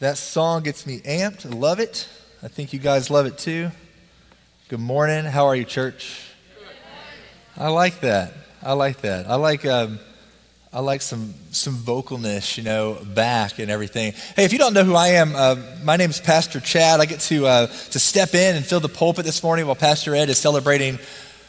That song gets me amped. I love it. I think you guys love it too. Good morning. How are you, church? I like that. I like that. I like um, I like some some vocalness, you know, back and everything. Hey, if you don't know who I am, uh, my name is Pastor Chad. I get to uh, to step in and fill the pulpit this morning while Pastor Ed is celebrating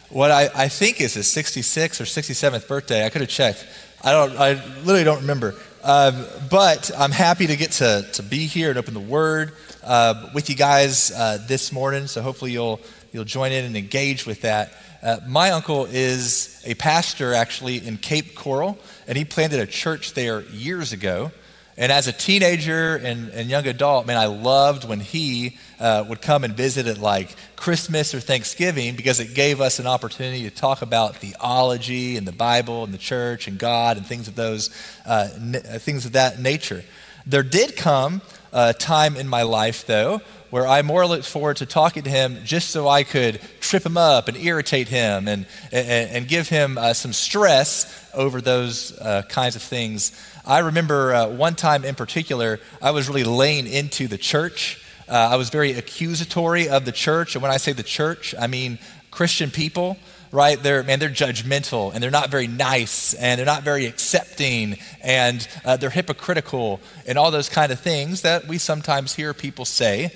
what I, I think is his 66th or 67th birthday. I could have checked. I don't. I literally don't remember. Um, but I'm happy to get to, to be here and open the Word uh, with you guys uh, this morning. So hopefully you'll, you'll join in and engage with that. Uh, my uncle is a pastor actually in Cape Coral, and he planted a church there years ago. And as a teenager and, and young adult, man, I loved when he uh, would come and visit at like Christmas or Thanksgiving because it gave us an opportunity to talk about theology and the Bible and the church and God and things of those uh, n- uh, things of that nature. There did come a time in my life, though, where I more looked forward to talking to him just so I could trip him up and irritate him and, and, and give him uh, some stress over those uh, kinds of things. I remember uh, one time in particular, I was really laying into the church. Uh, I was very accusatory of the church. And when I say the church, I mean Christian people right? They're, man, they're judgmental and they're not very nice and they're not very accepting and uh, they're hypocritical and all those kind of things that we sometimes hear people say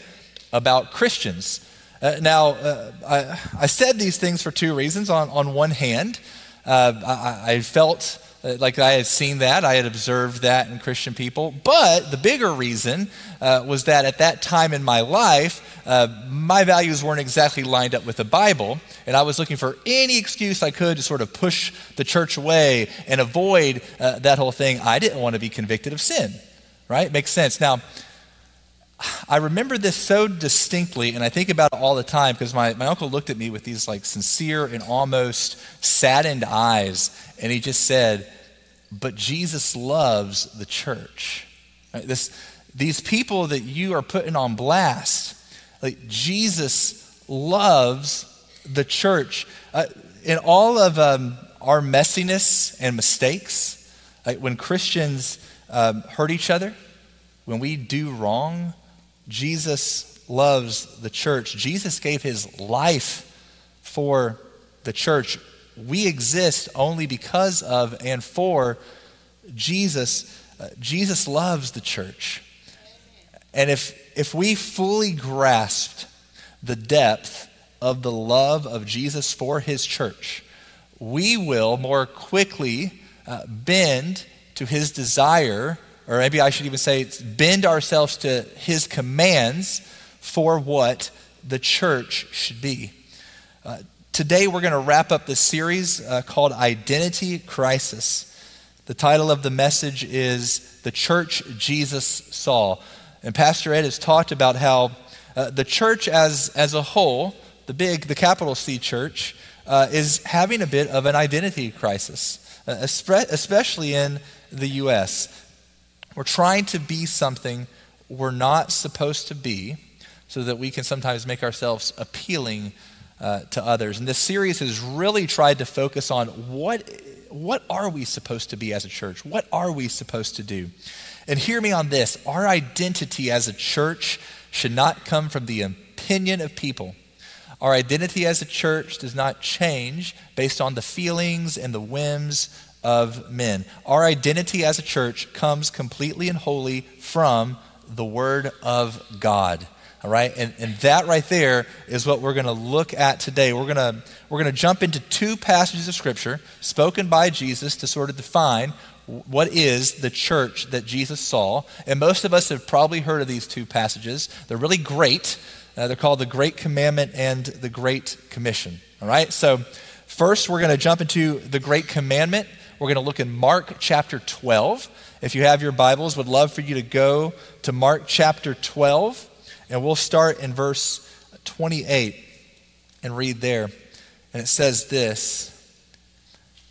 about Christians. Uh, now, uh, I, I, said these things for two reasons. On, on one hand, uh, I, I, felt like I had seen that, I had observed that in Christian people. But the bigger reason uh, was that at that time in my life, uh, my values weren't exactly lined up with the Bible, and I was looking for any excuse I could to sort of push the church away and avoid that whole thing. I didn't want to be convicted of sin, right? Makes sense. Now, I remember this so distinctly, and I think about it all the time because my, my uncle looked at me with these like sincere and almost saddened eyes, and he just said, But Jesus loves the church. Right? This, these people that you are putting on blast, like Jesus loves the church. Uh, in all of um, our messiness and mistakes, like when Christians um, hurt each other, when we do wrong, Jesus loves the church. Jesus gave his life for the church. We exist only because of and for Jesus. Uh, Jesus loves the church. And if, if we fully grasped the depth of the love of Jesus for his church, we will more quickly uh, bend to his desire or maybe I should even say, bend ourselves to his commands for what the church should be. Uh, today, we're going to wrap up the series uh, called Identity Crisis. The title of the message is The Church Jesus Saw. And Pastor Ed has talked about how uh, the church as, as a whole, the big, the capital C church, uh, is having a bit of an identity crisis, uh, especially in the U.S. We're trying to be something we're not supposed to be so that we can sometimes make ourselves appealing uh, to others. And this series has really tried to focus on what, what are we supposed to be as a church? What are we supposed to do? And hear me on this our identity as a church should not come from the opinion of people. Our identity as a church does not change based on the feelings and the whims of men. Our identity as a church comes completely and wholly from the Word of God. All right, and, and that right there is what we're going to look at today. We're going we're to jump into two passages of Scripture spoken by Jesus to sort of define what is the church that Jesus saw. And most of us have probably heard of these two passages. They're really great. Uh, they're called the Great Commandment and the Great Commission. All right, so first we're going to jump into the Great Commandment. We're going to look in Mark chapter 12. If you have your Bibles, would love for you to go to Mark chapter 12, and we'll start in verse 28 and read there. And it says this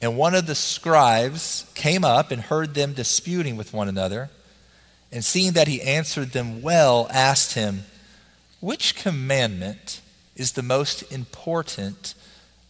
And one of the scribes came up and heard them disputing with one another, and seeing that he answered them well, asked him, Which commandment is the most important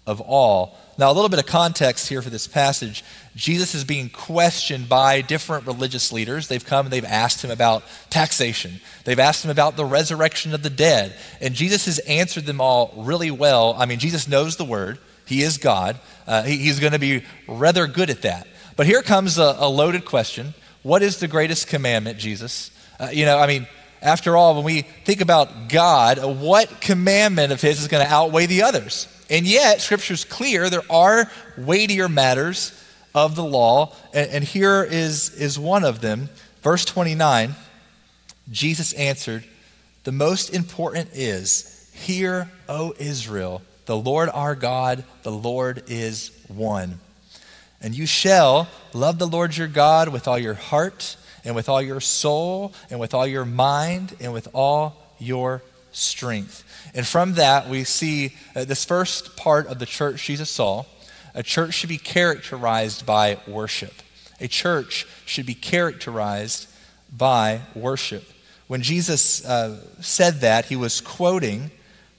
of all. Now, a little bit of context here for this passage. Jesus is being questioned by different religious leaders. They've come and they've asked him about taxation, they've asked him about the resurrection of the dead. And Jesus has answered them all really well. I mean, Jesus knows the word, he is God. Uh, he, he's going to be rather good at that. But here comes a, a loaded question What is the greatest commandment, Jesus? Uh, you know, I mean, after all, when we think about God, what commandment of His is going to outweigh the others? And yet, Scripture's clear there are weightier matters of the law, and, and here is, is one of them. Verse 29 Jesus answered, The most important is, Hear, O Israel, the Lord our God, the Lord is one. And you shall love the Lord your God with all your heart, and with all your soul, and with all your mind, and with all your strength. And from that, we see uh, this first part of the church Jesus saw. A church should be characterized by worship. A church should be characterized by worship. When Jesus uh, said that, he was quoting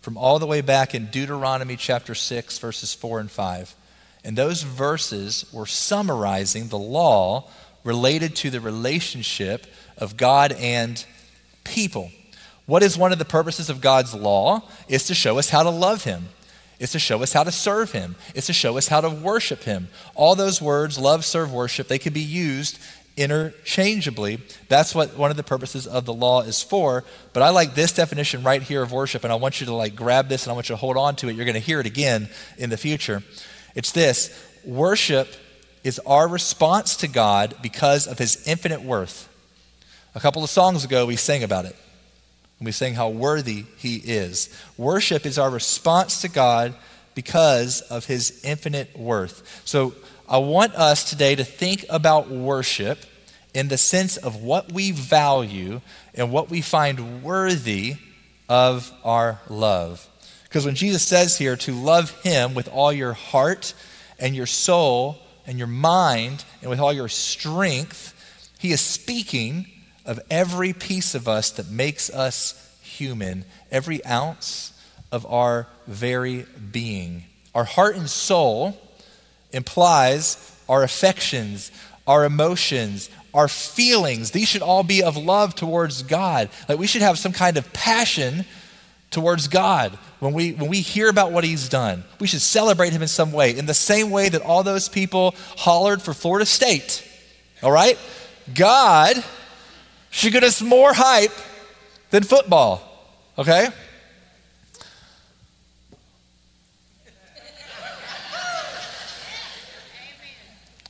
from all the way back in Deuteronomy chapter 6, verses 4 and 5. And those verses were summarizing the law related to the relationship of God and people. What is one of the purposes of God's law? Is to show us how to love Him. It's to show us how to serve Him. It's to show us how to worship Him. All those words, love, serve, worship, they could be used interchangeably. That's what one of the purposes of the law is for. But I like this definition right here of worship, and I want you to like grab this and I want you to hold on to it. You're going to hear it again in the future. It's this worship is our response to God because of his infinite worth. A couple of songs ago, we sang about it. We sang how worthy he is. Worship is our response to God because of his infinite worth. So I want us today to think about worship in the sense of what we value and what we find worthy of our love. Because when Jesus says here to love him with all your heart and your soul and your mind and with all your strength, he is speaking of every piece of us that makes us human, every ounce of our very being. Our heart and soul implies our affections, our emotions, our feelings. These should all be of love towards God. Like we should have some kind of passion towards God when we when we hear about what he's done. We should celebrate him in some way, in the same way that all those people hollered for Florida State. All right? God should get us more hype than football. Okay?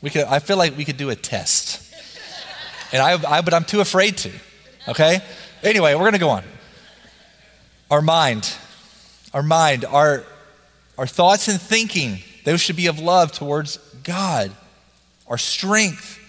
We could, I feel like we could do a test. And I, I, but I'm too afraid to. Okay? Anyway, we're going to go on. Our mind, our mind, our, our thoughts and thinking, those should be of love towards God. Our strength,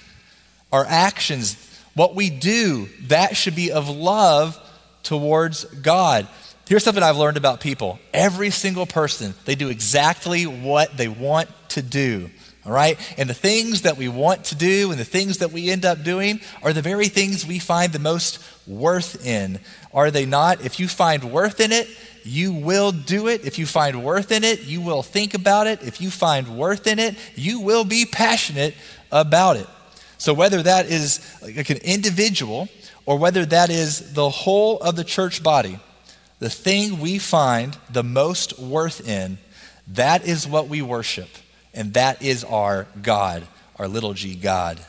our actions, what we do, that should be of love towards God. Here's something I've learned about people every single person, they do exactly what they want to do. All right? And the things that we want to do and the things that we end up doing are the very things we find the most worth in. Are they not? If you find worth in it, you will do it. If you find worth in it, you will think about it. If you find worth in it, you will be passionate about it. So, whether that is like an individual or whether that is the whole of the church body, the thing we find the most worth in, that is what we worship. And that is our God, our little g God.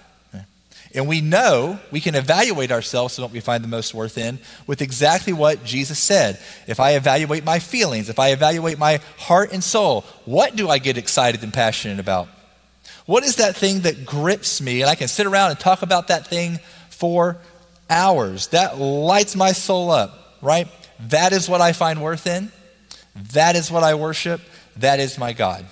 And we know we can evaluate ourselves and what we find the most worth in with exactly what Jesus said. If I evaluate my feelings, if I evaluate my heart and soul, what do I get excited and passionate about? What is that thing that grips me? And I can sit around and talk about that thing for hours. That lights my soul up, right? That is what I find worth in. That is what I worship. That is my God.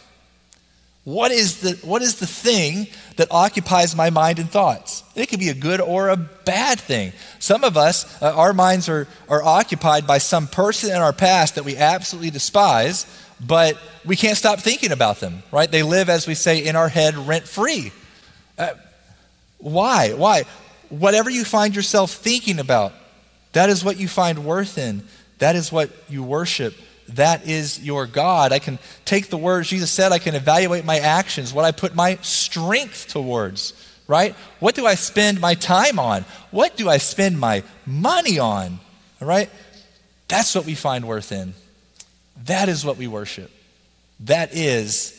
What is the, what is the thing that occupies my mind and thoughts? It could be a good or a bad thing. Some of us, uh, our minds are, are occupied by some person in our past that we absolutely despise but we can't stop thinking about them, right? They live, as we say, in our head rent free. Uh, why? Why? Whatever you find yourself thinking about, that is what you find worth in. That is what you worship. That is your God. I can take the words Jesus said, I can evaluate my actions, what I put my strength towards, right? What do I spend my time on? What do I spend my money on? All right? That's what we find worth in. That is what we worship. That is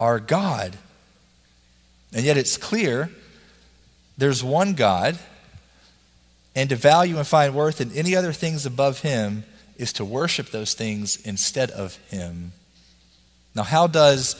our God. And yet it's clear there's one God, and to value and find worth in any other things above Him is to worship those things instead of Him. Now, how does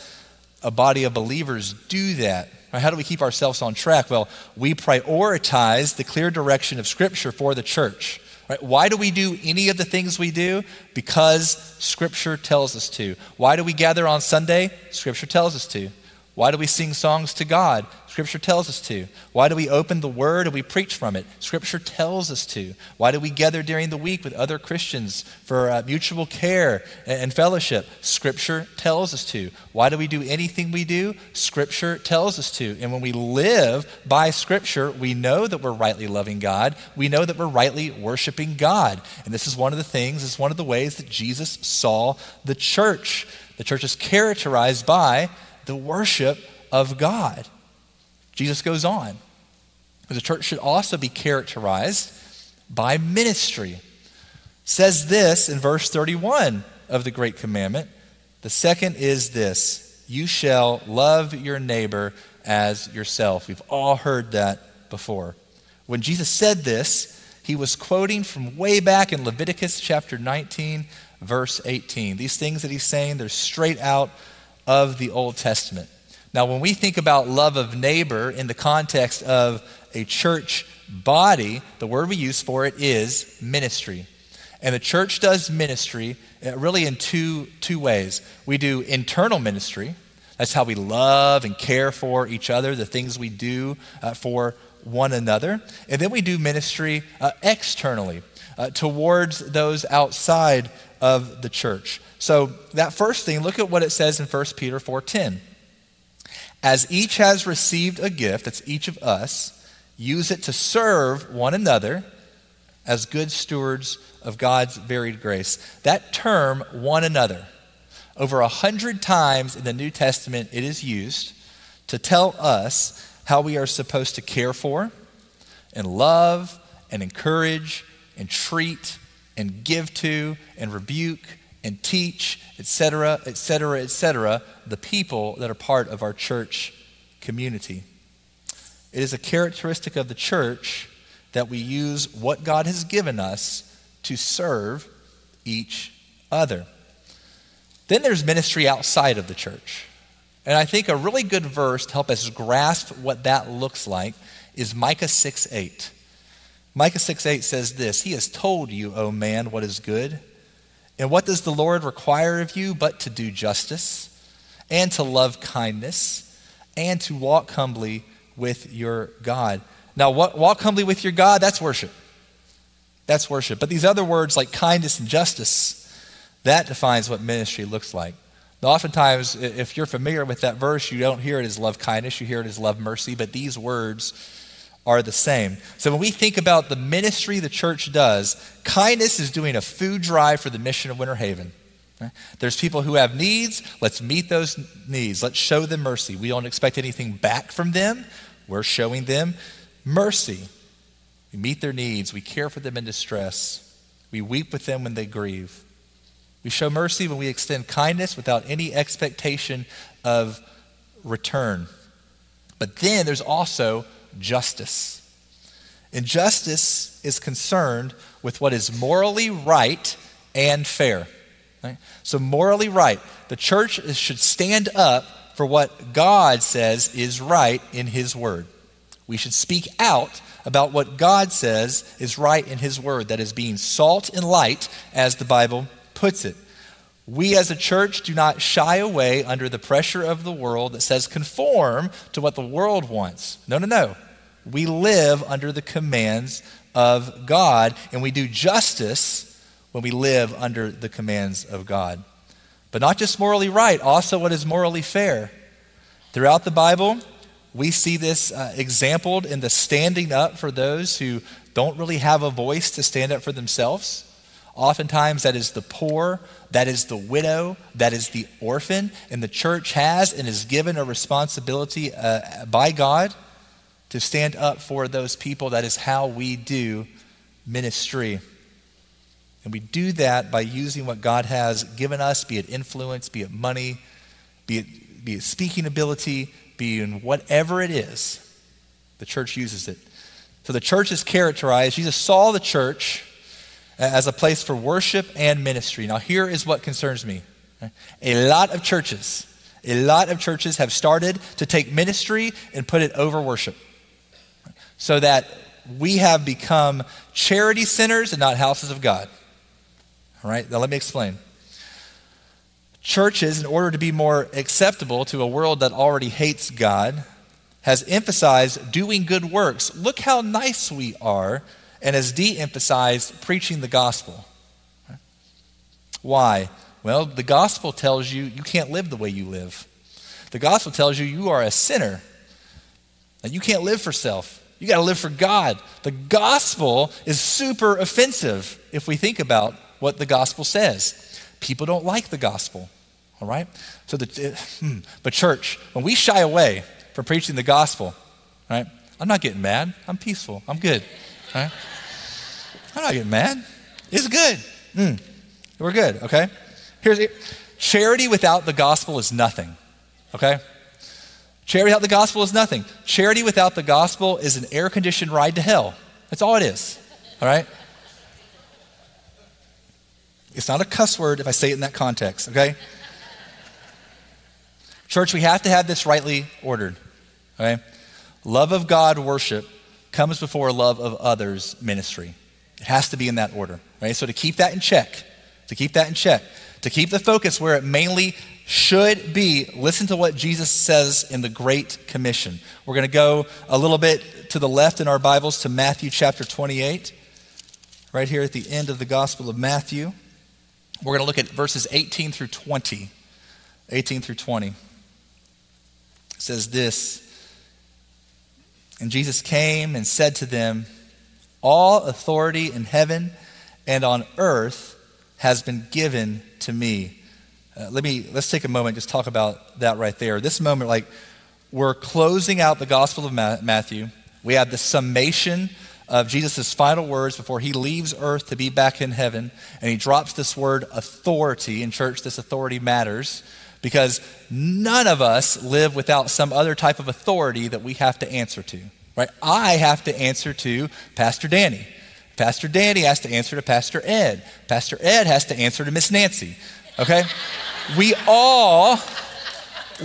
a body of believers do that? How do we keep ourselves on track? Well, we prioritize the clear direction of Scripture for the church. Right? Why do we do any of the things we do? Because Scripture tells us to. Why do we gather on Sunday? Scripture tells us to. Why do we sing songs to God? Scripture tells us to. Why do we open the Word and we preach from it? Scripture tells us to. Why do we gather during the week with other Christians for uh, mutual care and, and fellowship? Scripture tells us to. Why do we do anything we do? Scripture tells us to. And when we live by Scripture, we know that we're rightly loving God. We know that we're rightly worshiping God. And this is one of the things, it's one of the ways that Jesus saw the church. The church is characterized by the worship of God. Jesus goes on. The church should also be characterized by ministry. Says this in verse 31 of the Great Commandment. The second is this you shall love your neighbor as yourself. We've all heard that before. When Jesus said this, he was quoting from way back in Leviticus chapter 19, verse 18. These things that he's saying, they're straight out of the Old Testament. Now, when we think about love of neighbor in the context of a church body, the word we use for it is ministry. And the church does ministry uh, really in two, two ways. We do internal ministry, that's how we love and care for each other, the things we do uh, for one another. And then we do ministry uh, externally uh, towards those outside of the church. So that first thing, look at what it says in 1 Peter 4:10. As each has received a gift, that's each of us, use it to serve one another as good stewards of God's varied grace. That term, one another, over a hundred times in the New Testament, it is used to tell us how we are supposed to care for and love and encourage and treat and give to and rebuke and teach, etc., etc., etc., the people that are part of our church community. It is a characteristic of the church that we use what God has given us to serve each other. Then there's ministry outside of the church. And I think a really good verse to help us grasp what that looks like is Micah 6 8. Micah 6 8 says this He has told you, O man, what is good. And what does the Lord require of you but to do justice and to love kindness and to walk humbly with your God? Now, what, walk humbly with your God, that's worship. That's worship. But these other words like kindness and justice, that defines what ministry looks like. Now, oftentimes, if you're familiar with that verse, you don't hear it as love kindness, you hear it as love mercy, but these words are the same. So when we think about the ministry the church does, kindness is doing a food drive for the mission of Winter Haven. There's people who have needs. Let's meet those needs. Let's show them mercy. We don't expect anything back from them. We're showing them mercy. We meet their needs. We care for them in distress. We weep with them when they grieve. We show mercy when we extend kindness without any expectation of return. But then there's also justice. And justice is concerned with what is morally right and fair. Right? So, morally right. The church should stand up for what God says is right in His Word. We should speak out about what God says is right in His Word, that is being salt and light, as the Bible puts it. We as a church do not shy away under the pressure of the world that says conform to what the world wants. No, no, no. We live under the commands of God, and we do justice when we live under the commands of God. But not just morally right, also what is morally fair. Throughout the Bible, we see this uh, exampled in the standing up for those who don't really have a voice to stand up for themselves. Oftentimes, that is the poor, that is the widow, that is the orphan. And the church has and is given a responsibility uh, by God to stand up for those people. That is how we do ministry. And we do that by using what God has given us, be it influence, be it money, be it, be it speaking ability, be it whatever it is. The church uses it. So the church is characterized, Jesus saw the church as a place for worship and ministry. Now, here is what concerns me. A lot of churches, a lot of churches have started to take ministry and put it over worship. So that we have become charity centers and not houses of God. All right, now let me explain. Churches, in order to be more acceptable to a world that already hates God, has emphasized doing good works. Look how nice we are and has de emphasized preaching the gospel. Why? Well, the gospel tells you you can't live the way you live. The gospel tells you you are a sinner and you can't live for self. You got to live for God. The gospel is super offensive if we think about what the gospel says. People don't like the gospel, all right? So, the, uh, but church, when we shy away from preaching the gospel, right? I'm not getting mad. I'm peaceful. I'm good. Right? I'm not getting mad. It's good. Mm. We're good, okay? Here's it. Charity without the gospel is nothing, okay? Charity without the gospel is nothing. Charity without the gospel is an air conditioned ride to hell. That's all it is, all right? It's not a cuss word if I say it in that context, okay? Church, we have to have this rightly ordered, okay? Love of God worship comes before love of others ministry. It has to be in that order, right? So to keep that in check, to keep that in check, to keep the focus where it mainly should be, listen to what Jesus says in the Great Commission. We're going to go a little bit to the left in our Bibles to Matthew chapter 28, right here at the end of the Gospel of Matthew. We're going to look at verses 18 through 20. 18 through 20. It says this and Jesus came and said to them, All authority in heaven and on earth has been given to me. Uh, let me let's take a moment just talk about that right there. This moment like we're closing out the Gospel of Matthew. We have the summation of Jesus' final words before he leaves earth to be back in heaven, and he drops this word authority. In church, this authority matters because none of us live without some other type of authority that we have to answer to, right? I have to answer to Pastor Danny. Pastor Danny has to answer to Pastor Ed. Pastor Ed has to answer to Miss Nancy. Okay? we all,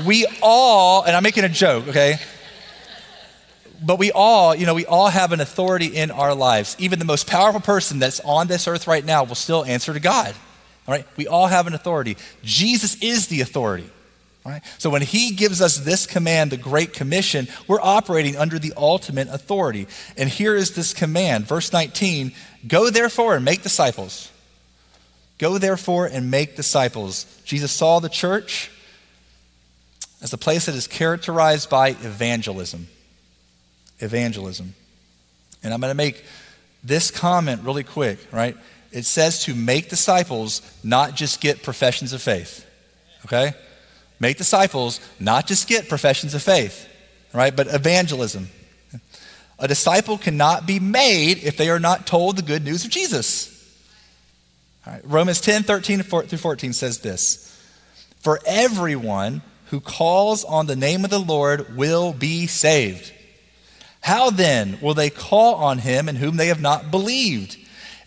we all, and I'm making a joke, okay? But we all, you know, we all have an authority in our lives. Even the most powerful person that's on this earth right now will still answer to God. All right? We all have an authority. Jesus is the authority. All right? So when he gives us this command, the Great Commission, we're operating under the ultimate authority. And here is this command, verse 19 Go therefore and make disciples. Go therefore and make disciples. Jesus saw the church as a place that is characterized by evangelism. Evangelism. And I'm going to make this comment really quick, right? it says to make disciples, not just get professions of faith. Okay? Make disciples, not just get professions of faith, right? But evangelism. A disciple cannot be made if they are not told the good news of Jesus. Romans 10 13 through 14 says this For everyone who calls on the name of the Lord will be saved. How then will they call on him in whom they have not believed?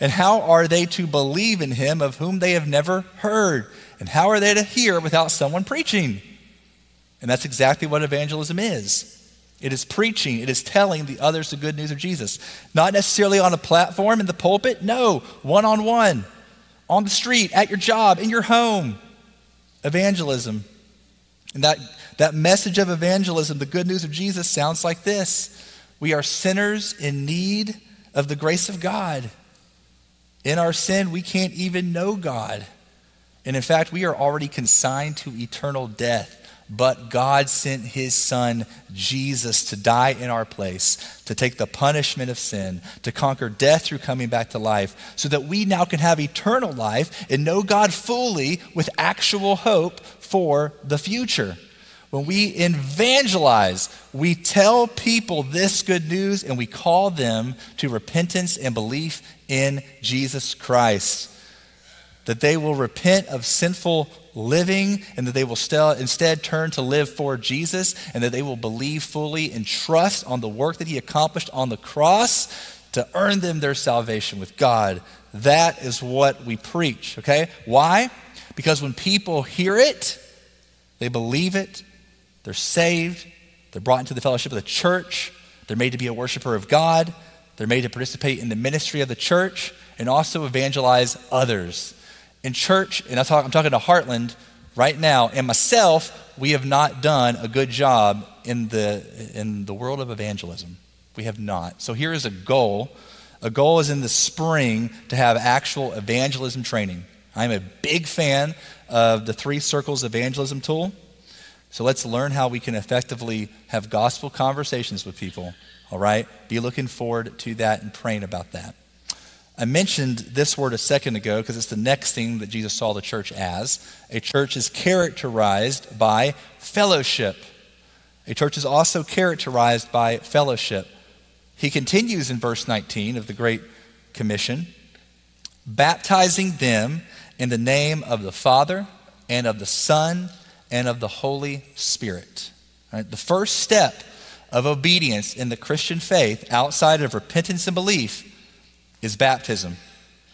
And how are they to believe in him of whom they have never heard? And how are they to hear without someone preaching? And that's exactly what evangelism is. It is preaching, it is telling the others the good news of Jesus. Not necessarily on a platform in the pulpit, no, one on one, on the street, at your job, in your home. Evangelism. And that, that message of evangelism, the good news of Jesus, sounds like this We are sinners in need of the grace of God. In our sin, we can't even know God. And in fact, we are already consigned to eternal death but God sent his son Jesus to die in our place, to take the punishment of sin, to conquer death through coming back to life, so that we now can have eternal life and know God fully with actual hope for the future. When we evangelize, we tell people this good news and we call them to repentance and belief in Jesus Christ. That they will repent of sinful living and that they will still, instead turn to live for Jesus and that they will believe fully and trust on the work that He accomplished on the cross to earn them their salvation with God. That is what we preach, okay? Why? Because when people hear it, they believe it, they're saved, they're brought into the fellowship of the church, they're made to be a worshiper of God, they're made to participate in the ministry of the church, and also evangelize others. In church, and I'm, talk, I'm talking to Heartland right now, and myself, we have not done a good job in the, in the world of evangelism. We have not. So here is a goal. A goal is in the spring to have actual evangelism training. I'm a big fan of the three circles evangelism tool. So let's learn how we can effectively have gospel conversations with people. All right? Be looking forward to that and praying about that. I mentioned this word a second ago because it's the next thing that Jesus saw the church as. A church is characterized by fellowship. A church is also characterized by fellowship. He continues in verse 19 of the Great Commission, baptizing them in the name of the Father and of the Son and of the Holy Spirit. Right? The first step of obedience in the Christian faith, outside of repentance and belief, is baptism.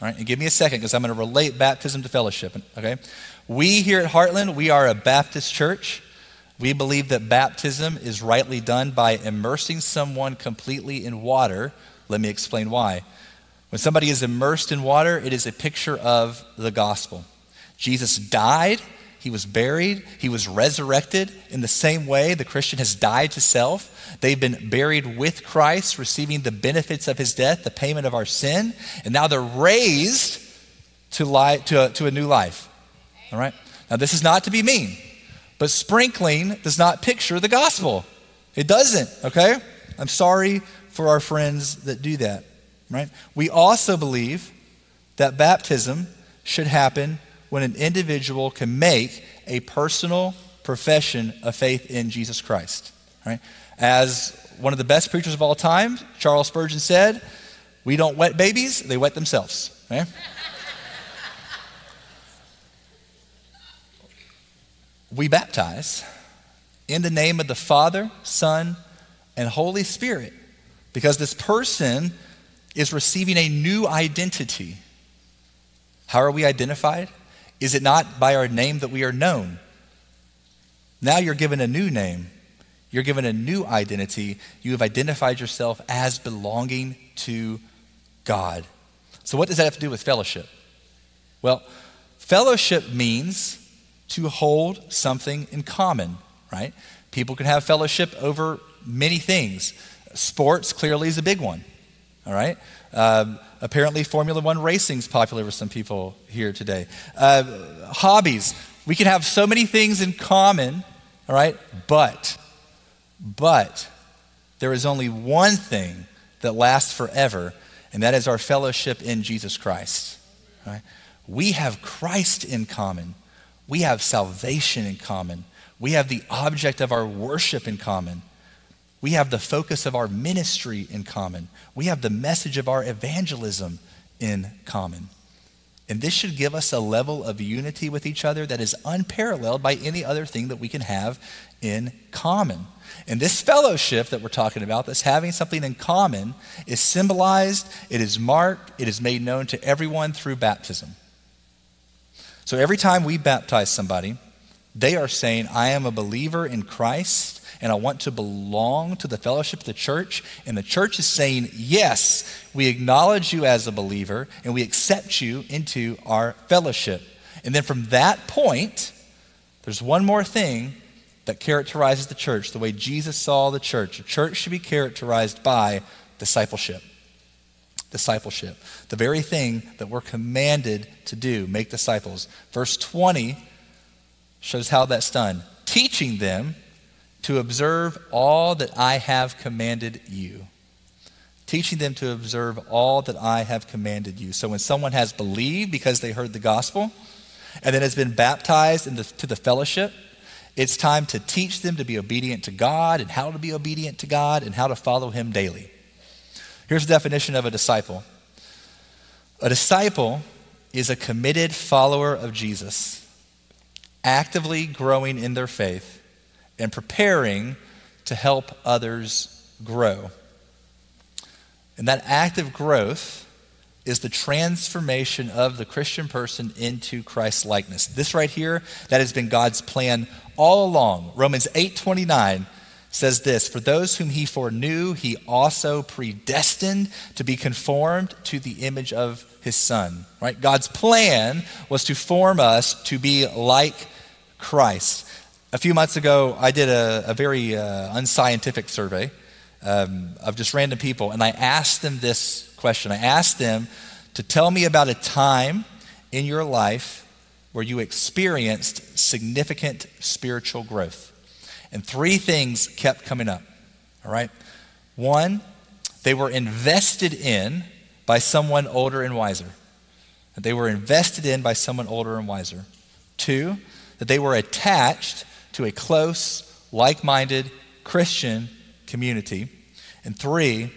All right, and give me a second because I'm going to relate baptism to fellowship. Okay, we here at Heartland, we are a Baptist church. We believe that baptism is rightly done by immersing someone completely in water. Let me explain why. When somebody is immersed in water, it is a picture of the gospel. Jesus died he was buried. He was resurrected. In the same way, the Christian has died to self. They've been buried with Christ, receiving the benefits of his death, the payment of our sin. And now they're raised to, li- to, a, to a new life. All right? Now, this is not to be mean, but sprinkling does not picture the gospel. It doesn't, okay? I'm sorry for our friends that do that, right? We also believe that baptism should happen when an individual can make a personal profession of faith in Jesus Christ. Right? As one of the best preachers of all time, Charles Spurgeon said, We don't wet babies, they wet themselves. Right? we baptize in the name of the Father, Son, and Holy Spirit because this person is receiving a new identity. How are we identified? Is it not by our name that we are known? Now you're given a new name. You're given a new identity. You have identified yourself as belonging to God. So, what does that have to do with fellowship? Well, fellowship means to hold something in common, right? People can have fellowship over many things. Sports clearly is a big one, all right? Um, apparently, Formula One racing is popular with some people here today. Uh, hobbies. We can have so many things in common, all right? But, but, there is only one thing that lasts forever, and that is our fellowship in Jesus Christ. We have Christ in common. We have salvation in common. We have the object of our worship in common. We have the focus of our ministry in common. We have the message of our evangelism in common. And this should give us a level of unity with each other that is unparalleled by any other thing that we can have in common. And this fellowship that we're talking about, this having something in common, is symbolized, it is marked, it is made known to everyone through baptism. So every time we baptize somebody, they are saying, I am a believer in Christ and I want to belong to the fellowship of the church. And the church is saying, Yes, we acknowledge you as a believer and we accept you into our fellowship. And then from that point, there's one more thing that characterizes the church the way Jesus saw the church. The church should be characterized by discipleship. Discipleship. The very thing that we're commanded to do, make disciples. Verse 20 shows how that's done teaching them to observe all that I have commanded you. Teaching them to observe all that I have commanded you. So when someone has believed because they heard the gospel and then has been baptized into the fellowship, it's time to teach them to be obedient to God and how to be obedient to God and how to follow Him daily. Here's the definition of a disciple a disciple is a committed follower of Jesus, actively growing in their faith and preparing to help others grow. And that active growth is the transformation of the Christian person into Christ's likeness. This right here, that has been God's plan all along. Romans 8:29 says this, for those whom he foreknew, he also predestined to be conformed to the image of his son. Right? God's plan was to form us to be like Christ. A few months ago, I did a, a very uh, unscientific survey um, of just random people, and I asked them this question. I asked them to tell me about a time in your life where you experienced significant spiritual growth. And three things kept coming up. All right? One, they were invested in by someone older and wiser. That they were invested in by someone older and wiser. Two, that they were attached to a close, like minded Christian community. And three,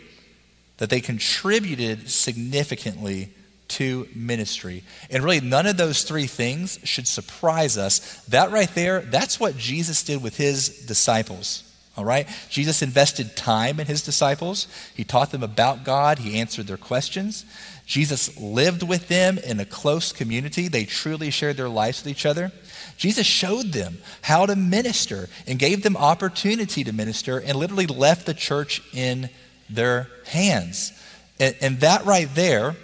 that they contributed significantly to ministry. And really, none of those three things should surprise us. That right there, that's what Jesus did with his disciples. All right? Jesus invested time in his disciples. He taught them about God, he answered their questions. Jesus lived with them in a close community. They truly shared their lives with each other. Jesus showed them how to minister and gave them opportunity to minister and literally left the church in their hands. And, and that right there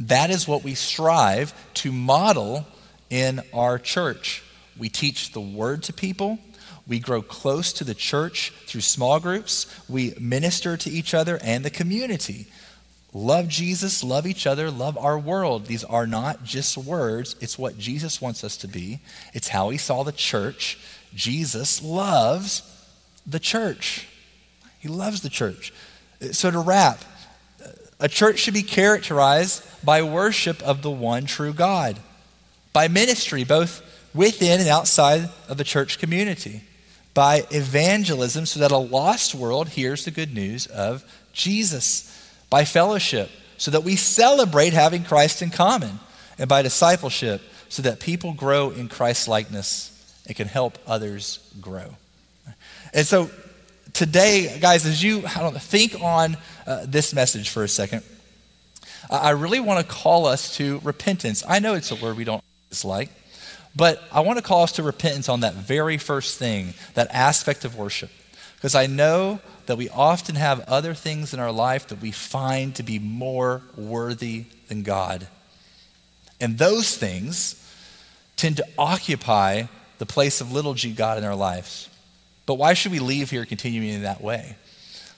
that is what we strive to model in our church. We teach the word to people. We grow close to the church through small groups. We minister to each other and the community. Love Jesus, love each other, love our world. These are not just words, it's what Jesus wants us to be. It's how he saw the church. Jesus loves the church. He loves the church. So, to wrap, a church should be characterized by worship of the one true God, by ministry, both within and outside of the church community, by evangelism, so that a lost world hears the good news of Jesus, by fellowship, so that we celebrate having Christ in common, and by discipleship, so that people grow in Christ's likeness and can help others grow. And so today, guys, as you I don't know, think on uh, this message for a second, I really want to call us to repentance. I know it's a word we don't dislike, but I want to call us to repentance on that very first thing, that aspect of worship. Because I know that we often have other things in our life that we find to be more worthy than God. And those things tend to occupy the place of little g God in our lives. But why should we leave here continuing in that way?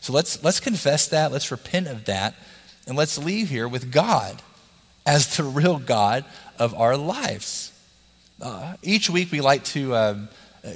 So let's, let's confess that, let's repent of that, and let's leave here with God as the real God of our lives. Uh, each week we like to um,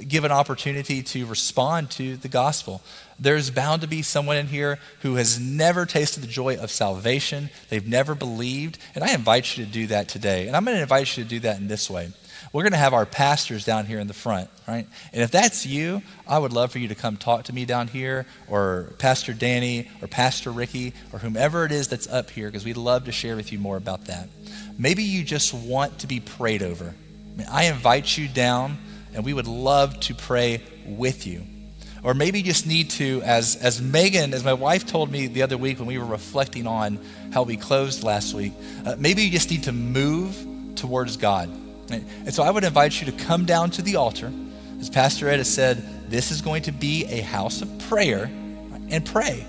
give an opportunity to respond to the gospel. There's bound to be someone in here who has never tasted the joy of salvation, they've never believed, and I invite you to do that today. And I'm going to invite you to do that in this way we're going to have our pastors down here in the front, right? And if that's you, I would love for you to come talk to me down here, or Pastor Danny, or Pastor Ricky, or whomever it is that's up here, because we'd love to share with you more about that. Maybe you just want to be prayed over. I, mean, I invite you down, and we would love to pray with you. Or maybe you just need to, as, as Megan, as my wife told me the other week when we were reflecting on how we closed last week, uh, maybe you just need to move towards God. And so I would invite you to come down to the altar. As Pastor Ed has said, this is going to be a house of prayer and pray.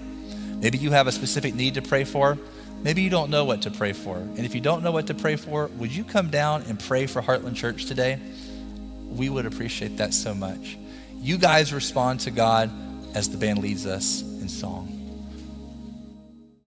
Maybe you have a specific need to pray for. Maybe you don't know what to pray for. And if you don't know what to pray for, would you come down and pray for Heartland Church today? We would appreciate that so much. You guys respond to God as the band leads us in song.